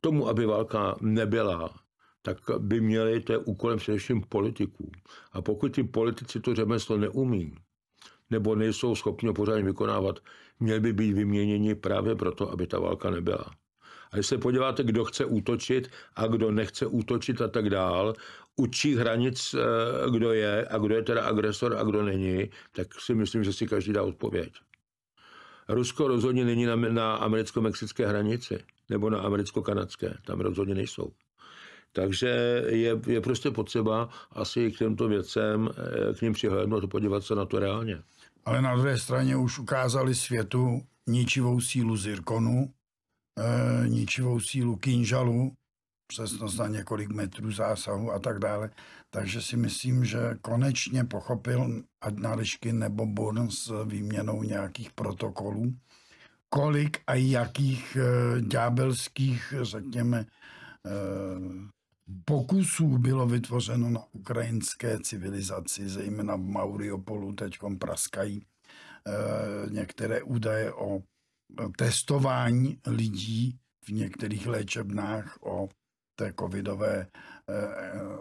tomu, aby válka nebyla, tak by měli, to je úkolem především politiků. A pokud ty politici to řemeslo neumí, nebo nejsou schopni pořádně vykonávat, měli by být vyměněni právě proto, aby ta válka nebyla. A když se podíváte, kdo chce útočit a kdo nechce útočit a tak dál, učí hranic, eh, kdo je a kdo je teda agresor a kdo není, tak si myslím, že si každý dá odpověď. Rusko rozhodně není na, na americko-mexické hranici nebo na americko-kanadské. Tam rozhodně nejsou. Takže je, je prostě potřeba asi k těmto věcem, eh, k ním přihlédnout a podívat se na to reálně. Ale na druhé straně už ukázali světu ničivou sílu zirkonu, e, ničivou sílu kinžalu, přesnost na několik metrů zásahu a tak dále. Takže si myslím, že konečně pochopil ať Nališky nebo Born s výměnou nějakých protokolů, kolik a jakých e, ďábelských, řekněme, pokusů bylo vytvořeno na ukrajinské civilizaci, zejména v Mauriopolu teď praskají e, některé údaje o testování lidí v některých léčebnách, o té covidové,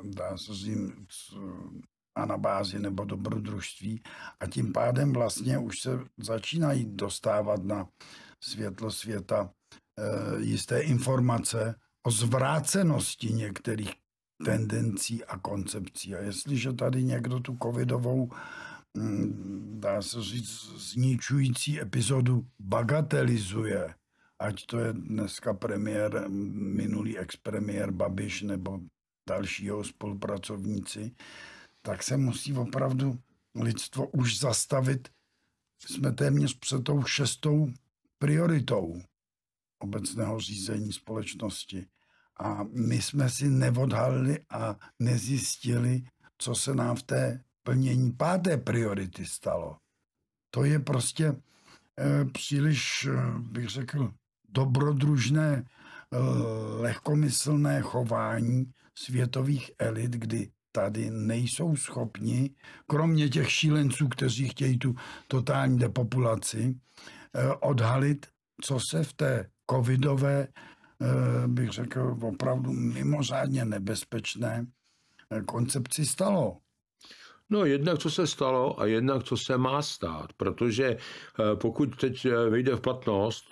dá se říct, anabázi nebo dobrodružství. A tím pádem vlastně už se začínají dostávat na světlo světa jisté informace o zvrácenosti některých tendencí a koncepcí. A jestliže tady někdo tu covidovou, mm, dá se říct, zničující epizodu bagatelizuje, ať to je dneska premiér, minulý expremiér Babiš nebo dalšího spolupracovníci, tak se musí opravdu lidstvo už zastavit. Jsme téměř před tou šestou prioritou obecného řízení společnosti. A my jsme si neodhalili a nezjistili, co se nám v té plnění páté priority stalo. To je prostě e, příliš, e, bych řekl, dobrodružné, e, lehkomyslné chování světových elit, kdy tady nejsou schopni, kromě těch šílenců, kteří chtějí tu totální depopulaci, odhalit, co se v té covidové, eh, bych řekl, opravdu mimořádně nebezpečné eh, koncepci stalo. No jednak, co se stalo a jednak, co se má stát, protože eh, pokud teď vyjde v platnost,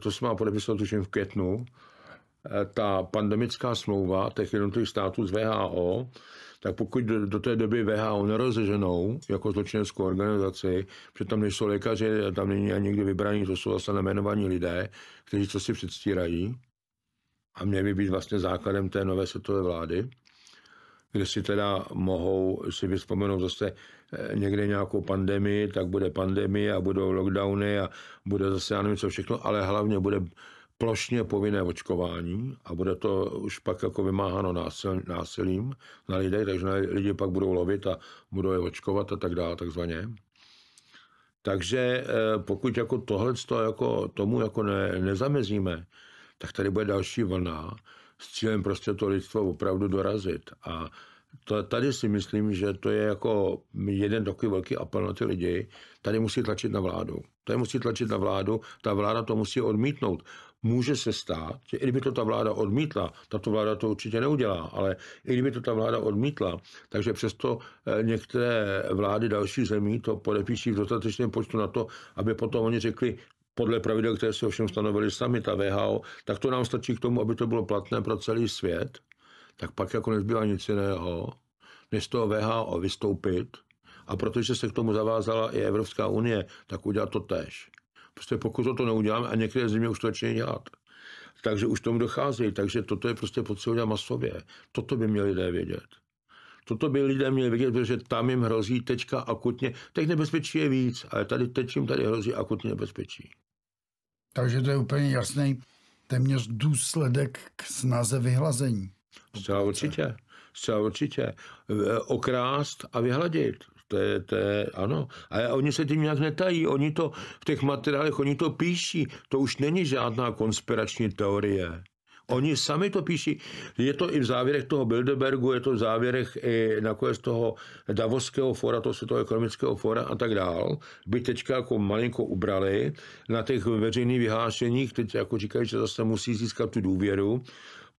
to se má podepisovat tuším v květnu, ta pandemická smlouva těch jednotlivých států z VHO, tak pokud do, do té doby VHO nerozeženou jako zločineckou organizaci, protože tam nejsou lékaři, tam není ani nikdy vybraní, to jsou zase nejmenovaní lidé, kteří co si předstírají. A měli by být vlastně základem té nové světové vlády, kde si teda mohou si vyspomenout zase eh, někde nějakou pandemii, tak bude pandemie a budou lockdowny a bude zase já nevím co všechno, ale hlavně bude plošně povinné očkování a bude to už pak jako vymáháno násil, násilím na lidech, takže lidi pak budou lovit a budou je očkovat a tak dále, takzvaně. Takže eh, pokud jako tohle jako tomu jako ne, nezamezíme, tak tady bude další vlna s cílem prostě to lidstvo opravdu dorazit. A to, tady si myslím, že to je jako jeden takový velký apel na ty lidi. Tady musí tlačit na vládu. Tady musí tlačit na vládu, ta vláda to musí odmítnout může se stát, že i kdyby to ta vláda odmítla, tato vláda to určitě neudělá, ale i kdyby to ta vláda odmítla, takže přesto eh, některé vlády další zemí to podepíší v dostatečném počtu na to, aby potom oni řekli, podle pravidel, které si ovšem stanovili sami, ta VHO, tak to nám stačí k tomu, aby to bylo platné pro celý svět, tak pak jako nezbývá nic jiného, než z toho VHO vystoupit. A protože se k tomu zavázala i Evropská unie, tak udělat to tež. Prostě pokud to neuděláme a některé země už to začínají dělat. Takže už tomu dochází. Takže toto je prostě potřeba dělat masově. Toto by měli lidé vědět. Toto by lidé měli vědět, protože tam jim hrozí teďka akutně. Teď nebezpečí je víc, ale tady teď jim tady hrozí akutně nebezpečí. Takže to je úplně jasný téměř důsledek k snaze vyhlazení. Zcela určitě. Zcela určitě. Okrást a vyhladit. To je, to je, ano. A oni se tím nějak netají. Oni to v těch materiálech, oni to píší. To už není žádná konspirační teorie. Oni sami to píší. Je to i v závěrech toho Bilderbergu, je to v závěrech i nakonec toho Davoského fora, toho světového ekonomického fora a tak dál. By teďka jako malinko ubrali na těch veřejných vyhlášeních, teď jako říkají, že zase musí získat tu důvěru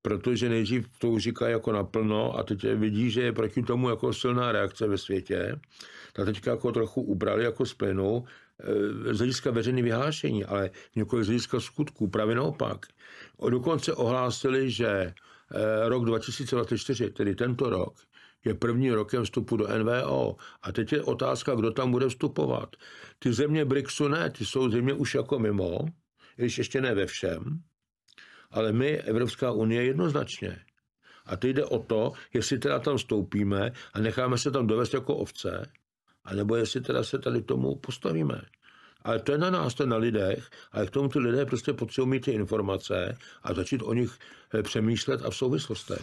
protože nejdřív to už říká jako naplno a teď vidí, že je proti tomu jako silná reakce ve světě, tak teďka jako trochu ubrali jako z plynu eh, z hlediska veřejné vyhlášení, ale několik z hlediska skutků, právě naopak. Dokonce ohlásili, že eh, rok 2024, tedy tento rok, je první rokem vstupu do NVO. A teď je otázka, kdo tam bude vstupovat. Ty země BRICSu ne, ty jsou země už jako mimo, když ještě ne ve všem, ale my, Evropská unie, jednoznačně. A teď jde o to, jestli teda tam stoupíme a necháme se tam dovést jako ovce, anebo jestli teda se tady tomu postavíme. Ale to je na nás, to je na lidech, ale k tomu ty lidé prostě potřebují mít ty informace a začít o nich eh, přemýšlet a v souvislostech.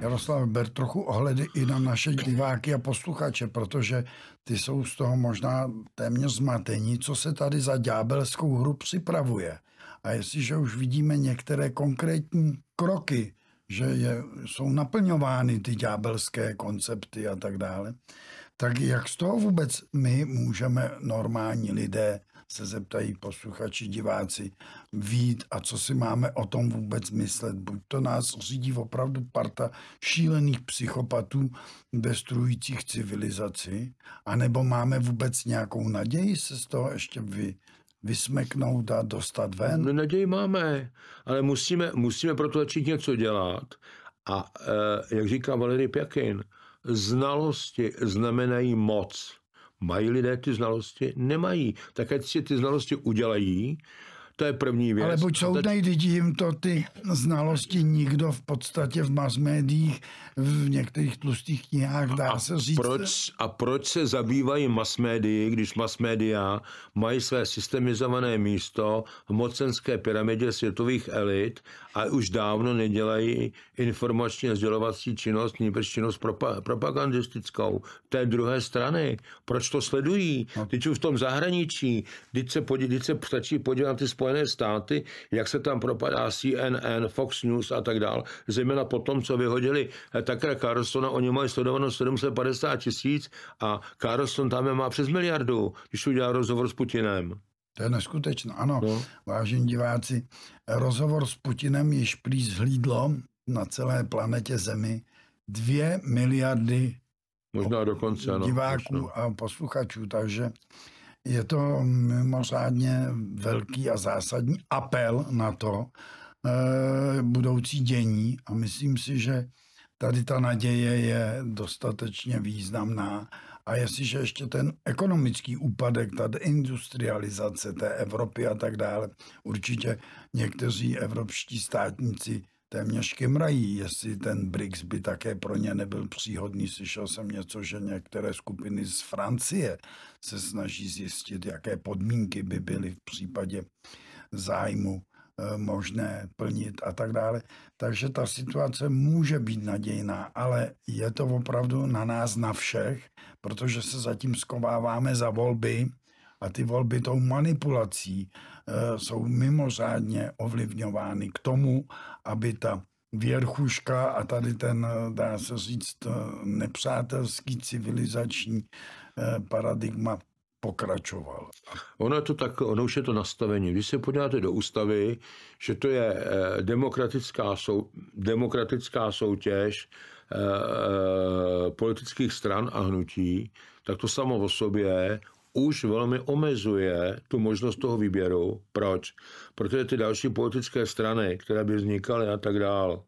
Jaroslav, ber trochu ohledy i na naše diváky a posluchače, protože ty jsou z toho možná téměř zmatení, co se tady za ďábelskou hru připravuje. A jestliže už vidíme některé konkrétní kroky, že je, jsou naplňovány ty ďábelské koncepty a tak dále, tak jak z toho vůbec my můžeme normální lidé se zeptají posluchači, diváci, vít a co si máme o tom vůbec myslet. Buď to nás řídí opravdu parta šílených psychopatů destruujících civilizaci, anebo máme vůbec nějakou naději se z toho ještě vy, vysmeknout a dostat ven? No, naději máme, ale musíme, musíme proto začít něco dělat. A e, jak říká Valery Pjakin, znalosti znamenají moc. Mají lidé ty znalosti? Nemají. Tak ať si ty znalosti udělají to je první věc. Ale buď jsou teď jim to ty znalosti nikdo v podstatě v mass médiích, v některých tlustých knihách dá a se říct. Proč, a proč se zabývají mass médii, když mass média mají své systemizované místo v mocenské pyramidě světových elit a už dávno nedělají informačně sdělovací činnost, nebož činnost propa- propagandistickou té druhé strany. Proč to sledují? No. Teď už v tom zahraničí, teď se, podí, teď se stačí podívat na ty Spojené státy, jak se tam propadá CNN, Fox News a tak dál, zejména po tom, co vyhodili eh, Tucker Carlsona, oni mají sledovanost 750 tisíc a Carlson tam má přes miliardu, když udělal rozhovor s Putinem. To je neskutečné. Ano, no. vážení diváci, rozhovor s Putinem již prý zhlídlo na celé planetě Zemi dvě miliardy Možná dokonce, ano. diváků možná. a posluchačů, takže je to mimořádně velký a zásadní apel na to e, budoucí dění a myslím si, že tady ta naděje je dostatečně významná a jestliže ještě ten ekonomický úpadek, ta deindustrializace té Evropy a tak dále, určitě někteří evropští státníci téměř kymrají, jestli ten BRICS by také pro ně nebyl příhodný. Slyšel jsem něco, že některé skupiny z Francie se snaží zjistit, jaké podmínky by byly v případě zájmu možné plnit a tak dále. Takže ta situace může být nadějná, ale je to opravdu na nás, na všech, protože se zatím skováváme za volby a ty volby tou manipulací e, jsou mimořádně ovlivňovány k tomu, aby ta věrchuška a tady ten, dá se říct, nepřátelský civilizační paradigma pokračoval. Ono je to tak, ono už je to nastavení. Když se podíváte do ústavy, že to je e, demokratická, sou, demokratická soutěž politických stran a hnutí, tak to samo o sobě už velmi omezuje tu možnost toho výběru. Proč? Protože ty další politické strany, které by vznikaly a tak dál,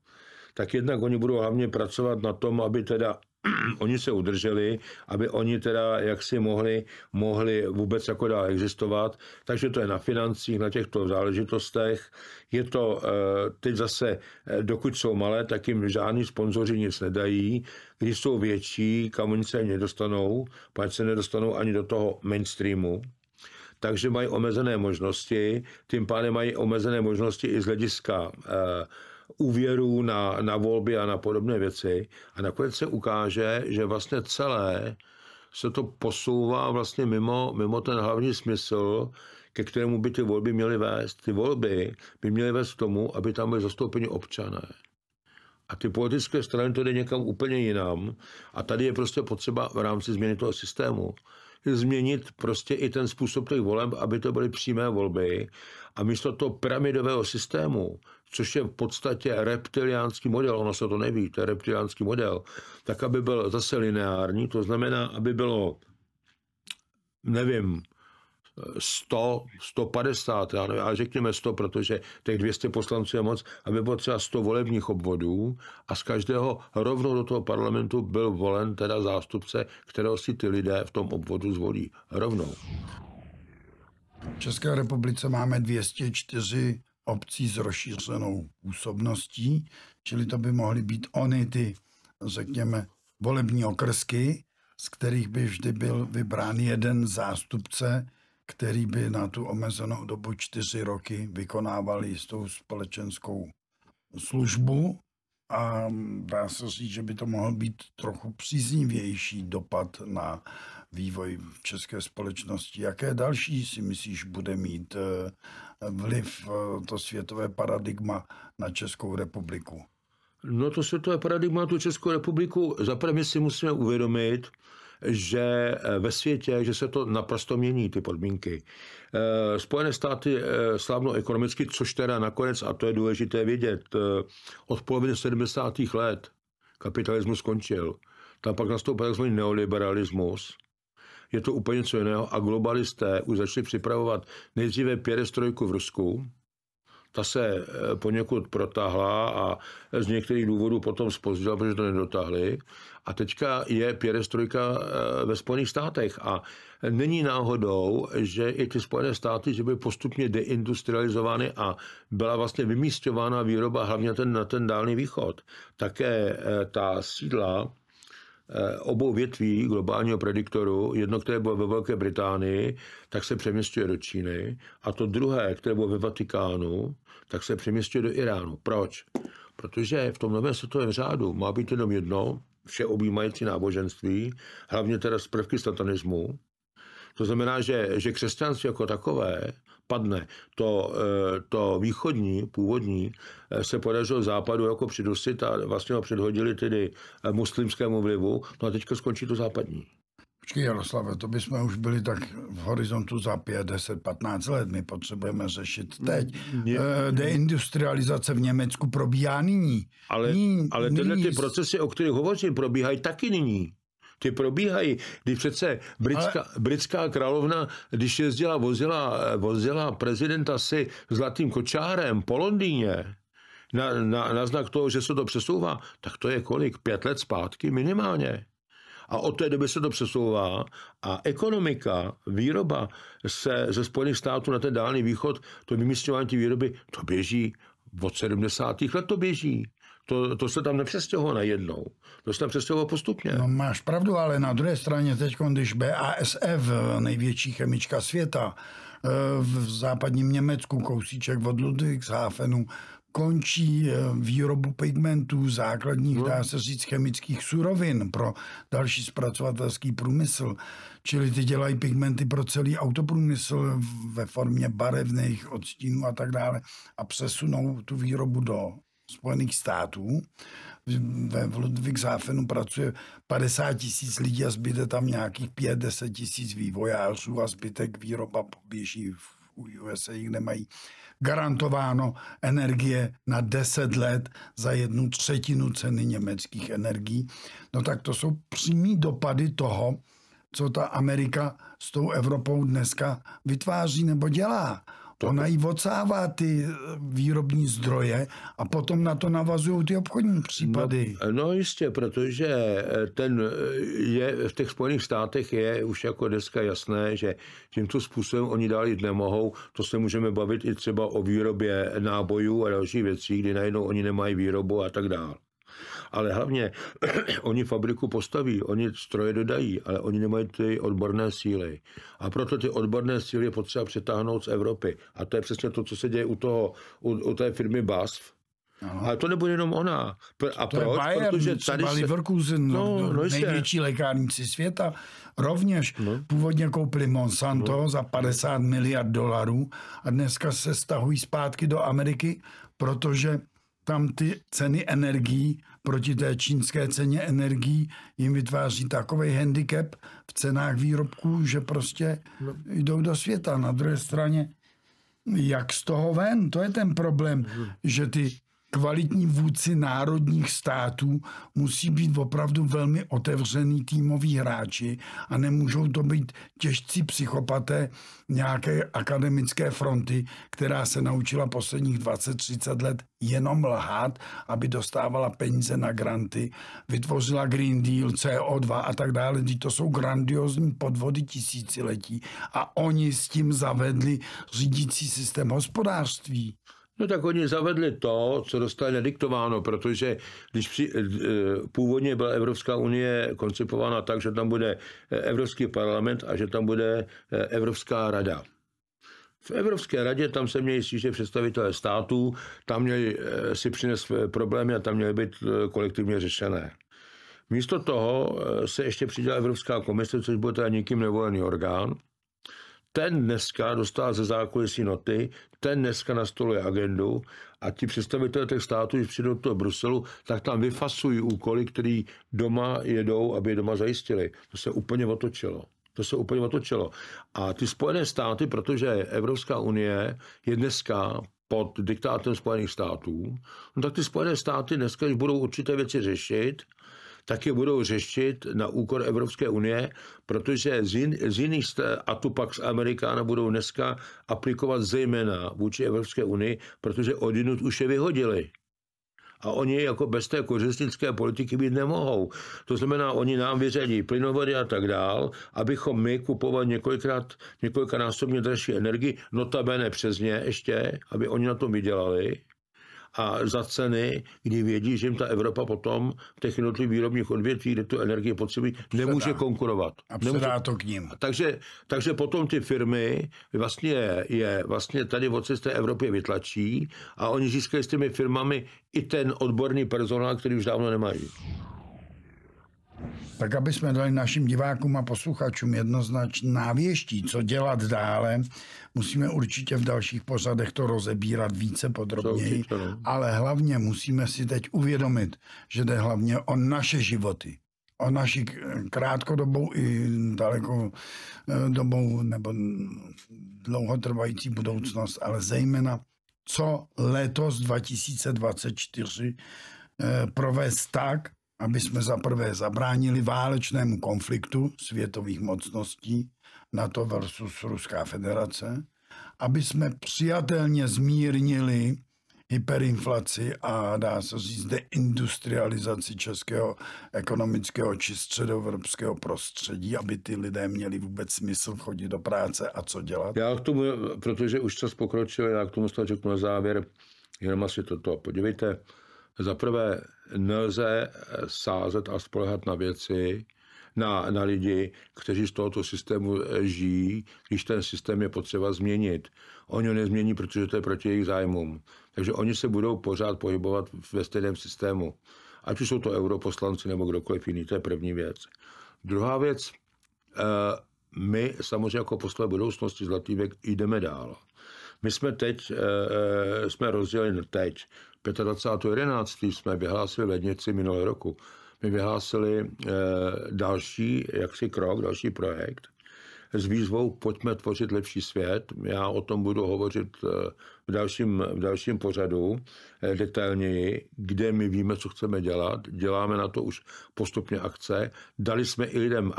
tak jednak oni budou hlavně pracovat na tom, aby teda oni se udrželi, aby oni teda jaksi mohli, mohli vůbec jako dál existovat. Takže to je na financích, na těchto záležitostech. Je to eh, teď zase, eh, dokud jsou malé, tak jim žádní sponzoři nic nedají. Když jsou větší, kam oni se nedostanou, pak se nedostanou ani do toho mainstreamu takže mají omezené možnosti, tím pádem mají omezené možnosti i z hlediska eh, úvěrů na, na volby a na podobné věci. A nakonec se ukáže, že vlastně celé se to posouvá vlastně mimo, mimo ten hlavní smysl, ke kterému by ty volby měly vést. Ty volby by měly vést k tomu, aby tam byly zastoupeni občané. A ty politické strany to jde někam úplně jinam. A tady je prostě potřeba v rámci změny toho systému změnit prostě i ten způsob těch voleb, aby to byly přímé volby a místo toho pyramidového systému, což je v podstatě reptiliánský model, ono se to neví, to je reptiliánský model, tak aby byl zase lineární, to znamená, aby bylo, nevím, 100, 150, já nevím, ale řekněme 100, protože těch 200 poslanců je moc, aby bylo třeba 100 volebních obvodů a z každého rovnou do toho parlamentu byl volen teda zástupce, kterého si ty lidé v tom obvodu zvolí. Rovnou. V České republice máme 204 obcí s rozšířenou působností, Čili to by mohly být ony ty, řekněme, volební okrsky, z kterých by vždy byl vybrán jeden zástupce, který by na tu omezenou dobu čtyři roky vykonával jistou společenskou službu a dá se říct, že by to mohl být trochu příznivější dopad na vývoj v české společnosti. Jaké další si myslíš bude mít eh, vliv eh, to světové paradigma na Českou republiku? No to světové paradigma tu Českou republiku, zaprvé si musíme uvědomit, že eh, ve světě, že se to naprosto mění, ty podmínky. Eh, Spojené státy eh, slavnou ekonomicky, což teda nakonec, a to je důležité vědět, od poloviny 70. let kapitalismus skončil. Tam pak nastoupil tzv. neoliberalismus, je to úplně něco jiného a globalisté už začali připravovat nejdříve pěrestrojku v Rusku, ta se eh, poněkud protáhla a z některých důvodů potom spozdila, protože to nedotáhli. A teďka je pěrestrojka eh, ve Spojených státech a není náhodou, že i ty Spojené státy, že byly postupně deindustrializovány a byla vlastně vymístěvána výroba hlavně ten, na ten dálný východ. Také eh, ta sídla obou větví globálního prediktoru, jedno, které bylo ve Velké Británii, tak se přeměstňuje do Číny a to druhé, které bylo ve Vatikánu, tak se přeměstňuje do Iránu. Proč? Protože v tom novém světovém řádu má být jenom jedno, vše objímající náboženství, hlavně teda z prvky satanismu. To znamená, že, že křesťanství jako takové padne. To, eh, to východní, původní, eh, se podařilo západu jako přidusit a vlastně ho předhodili tedy eh, muslimskému vlivu. No a teďka skončí to západní. Počkej Jaroslave, to bychom už byli tak v horizontu za 5, 10, 15 let. My potřebujeme řešit teď. Je, Deindustrializace v Německu probíhá nyní. Ale, nyní, ale tyhle nyní... ty procesy, o kterých hovořím, probíhají taky nyní. Ty probíhají. Když přece britská, Ale... britská královna, když jezdila, vozila, vozila prezidenta si zlatým kočárem po Londýně, na, na, na znak toho, že se to přesouvá, tak to je kolik? Pět let zpátky minimálně. A od té doby se to přesouvá a ekonomika, výroba se ze Spojených států na ten dálný východ, to vymístěvání té výroby, to běží od 70. let to běží. To, to se tam nepřestěhovalo najednou. To se tam přestěhovalo postupně. No máš pravdu, ale na druhé straně teď, když BASF, největší chemička světa, eh, v západním Německu, kousíček od Ludwigshafenu, končí eh, výrobu pigmentů, základních, dá se říct, chemických surovin pro další zpracovatelský průmysl. Čili ty dělají pigmenty pro celý autoprůmysl ve formě barevných odstínů a tak dále a přesunou tu výrobu do Spojených států. Ve Ludwigshafenu pracuje 50 tisíc lidí a zbyde tam nějakých 5-10 tisíc vývojářů a zbytek výroba poběží v USA, kde mají garantováno energie na 10 let za jednu třetinu ceny německých energií. No tak to jsou přímý dopady toho, co ta Amerika s tou Evropou dneska vytváří nebo dělá. To... Ona jí odsává ty eh, výrobní zdroje a potom na to navazují ty obchodní případy. No, no jistě, protože eh, ten eh, je v těch Spojených státech je už jako dneska jasné, že tímto způsobem oni dál jít nemohou. To se můžeme bavit i třeba o výrobě nábojů a dalších věcí, kdy najednou oni nemají výrobu a tak dále ale hlavně oni fabriku postaví, oni stroje dodají, ale oni nemají ty odborné síly. A proto ty odborné síly je potřeba přetáhnout z Evropy. A to je přesně to, co se děje u, toho, u, u té firmy BASF, Aha. Ale to nebude jenom ona. A to proč? Je Bayern, Protože tady se... Leverkusen, no, no, no největší lékárníci světa, rovněž no. původně koupili Monsanto no. za 50 miliard dolarů a dneska se stahují zpátky do Ameriky, protože tam ty ceny energií proti té čínské ceně energií jim vytváří takový handicap v cenách výrobků, že prostě no. jdou do světa. Na druhé straně, jak z toho ven, to je ten problém, mhm. že ty kvalitní vůdci národních států musí být opravdu velmi otevřený týmoví hráči a nemůžou to být těžcí psychopaté nějaké akademické fronty, která se naučila posledních 20-30 let jenom lhát, aby dostávala peníze na granty, vytvořila Green Deal, CO2 a tak dále. To jsou grandiozní podvody tisíciletí a oni s tím zavedli řídící systém hospodářství. No tak oni zavedli to, co dostali nediktováno, protože když při, eh, původně byla Evropská unie koncipována tak, že tam bude eh, Evropský parlament a že tam bude eh, Evropská rada. V Evropské radě tam se měli stížit představitelé států, tam měli si přinést problémy a tam měly být kolektivně řešené. Místo toho se ještě přidala Evropská komise, což bude teda nikým nevolený orgán, ten dneska dostal ze zákulisí noty, ten dneska nastoluje agendu a ti představitelé těch států, když přijdou do Bruselu, tak tam vyfasují úkoly, které doma jedou, aby je doma zajistili. To se úplně otočilo. To se úplně otočilo. A ty Spojené státy, protože Evropská unie je dneska pod diktátem Spojených států, no tak ty Spojené státy dneska, když budou určité věci řešit, tak je budou řešit na úkor Evropské unie, protože z, jin, z jiných a tu pak z Amerikána budou dneska aplikovat zejména vůči Evropské unii, protože odinut už je vyhodili. A oni jako bez té kořistnické politiky být nemohou. To znamená, oni nám vyřadí plynovody a tak dál, abychom my kupovali několikrát, několikanásobně dražší energii, notabene přes ně ještě, aby oni na tom vydělali a za ceny, kdy vědí, že jim ta Evropa potom v těch jednotlivých výrobních odvětví, kde tu energii potřebují, nemůže konkurovat. A nemůže. to k ním. Takže, takže potom ty firmy vlastně je vlastně tady od té Evropě vytlačí a oni získají s těmi firmami i ten odborný personál, který už dávno nemají. Tak aby jsme dali našim divákům a posluchačům jednoznačně návěští, co dělat dále, musíme určitě v dalších pořadech to rozebírat více podrobněji, no. ale hlavně musíme si teď uvědomit, že jde hlavně o naše životy o naši krátkodobou i daleko eh, dobou nebo dlouhotrvající budoucnost, ale zejména co letos 2024 eh, provést tak, aby jsme zaprvé zabránili válečnému konfliktu světových mocností NATO versus Ruská federace, aby jsme přijatelně zmírnili hyperinflaci a dá se říct deindustrializaci českého ekonomického či středoevropského prostředí, aby ty lidé měli vůbec smysl chodit do práce a co dělat? Já k tomu, protože už čas pokročil, já k tomu řeknu na závěr jenom asi toto. Podívejte, za prvé, nelze sázet a spolehat na věci, na, na lidi, kteří z tohoto systému žijí, když ten systém je potřeba změnit. Oni ho nezmění, protože to je proti jejich zájmům. Takže oni se budou pořád pohybovat ve stejném systému. Ať už jsou to europoslanci nebo kdokoliv jiný, to je první věc. Druhá věc, eh, my samozřejmě jako posle budoucnosti Zlatý věk jdeme dál. My jsme teď, eh, eh, jsme rozděleni teď. 25.11. jsme vyhlásili lednici minulé roku. My vyhlásili eh, další jaksi krok, další projekt s výzvou Pojďme tvořit lepší svět. Já o tom budu hovořit v dalším, v dalším pořadu detailněji, kde my víme, co chceme dělat. Děláme na to už postupně akce. Dali jsme i lidem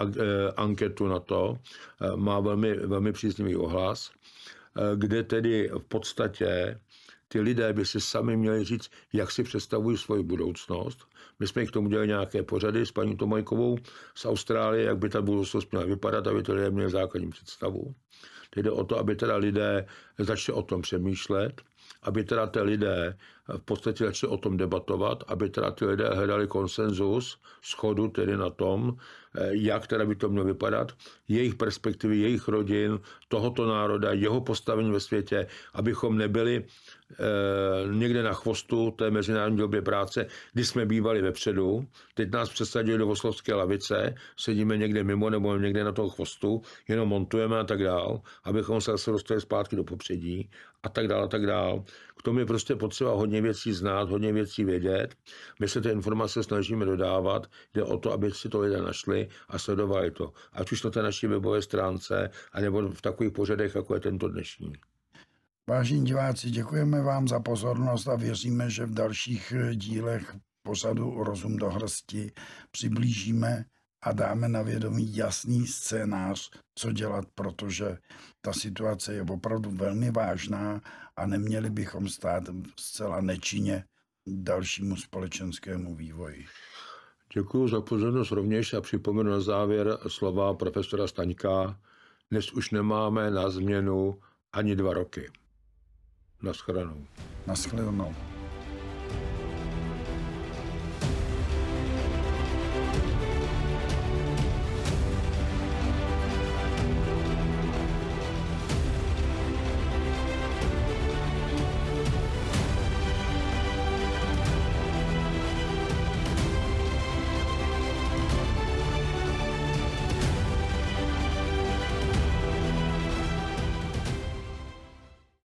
anketu na to. Má velmi, velmi příznivý ohlas. Eh, kde tedy v podstatě ty lidé by si sami měli říct, jak si představují svoji budoucnost. My jsme k tomu dělali nějaké pořady s paní Tomajkovou z Austrálie, jak by ta budoucnost měla vypadat, aby to lidé měli základní představu. Teď jde o to, aby teda lidé začali o tom přemýšlet, aby teda ty lidé v podstatě začali o tom debatovat, aby teda ty lidé hledali konsenzus, schodu tedy na tom, jak teda by to mělo vypadat, jejich perspektivy, jejich rodin, tohoto národa, jeho postavení ve světě, abychom nebyli e, někde na chvostu té mezinárodní době práce, kdy jsme bývali vepředu, teď nás přesadili do oslovské lavice, sedíme někde mimo nebo někde na toho chvostu, jenom montujeme a tak dál, abychom se zase dostali zpátky do popředí a tak dál a tak dál. K tomu je prostě potřeba hodně věcí znát, hodně věcí vědět. My se ty informace snažíme dodávat. Jde o to, aby si to lidé našli a sledovali to. Ať už na té naší webové stránce, anebo v takových pořadech, jako je tento dnešní. Vážení diváci, děkujeme vám za pozornost a věříme, že v dalších dílech pořadu Rozum do hrsti přiblížíme a dáme na vědomí jasný scénář, co dělat, protože ta situace je opravdu velmi vážná a neměli bychom stát zcela nečinně dalšímu společenskému vývoji. Děkuji za pozornost rovněž a připomenu na závěr slova profesora Staňka. Dnes už nemáme na změnu ani dva roky. Naschledanou. Naschledanou.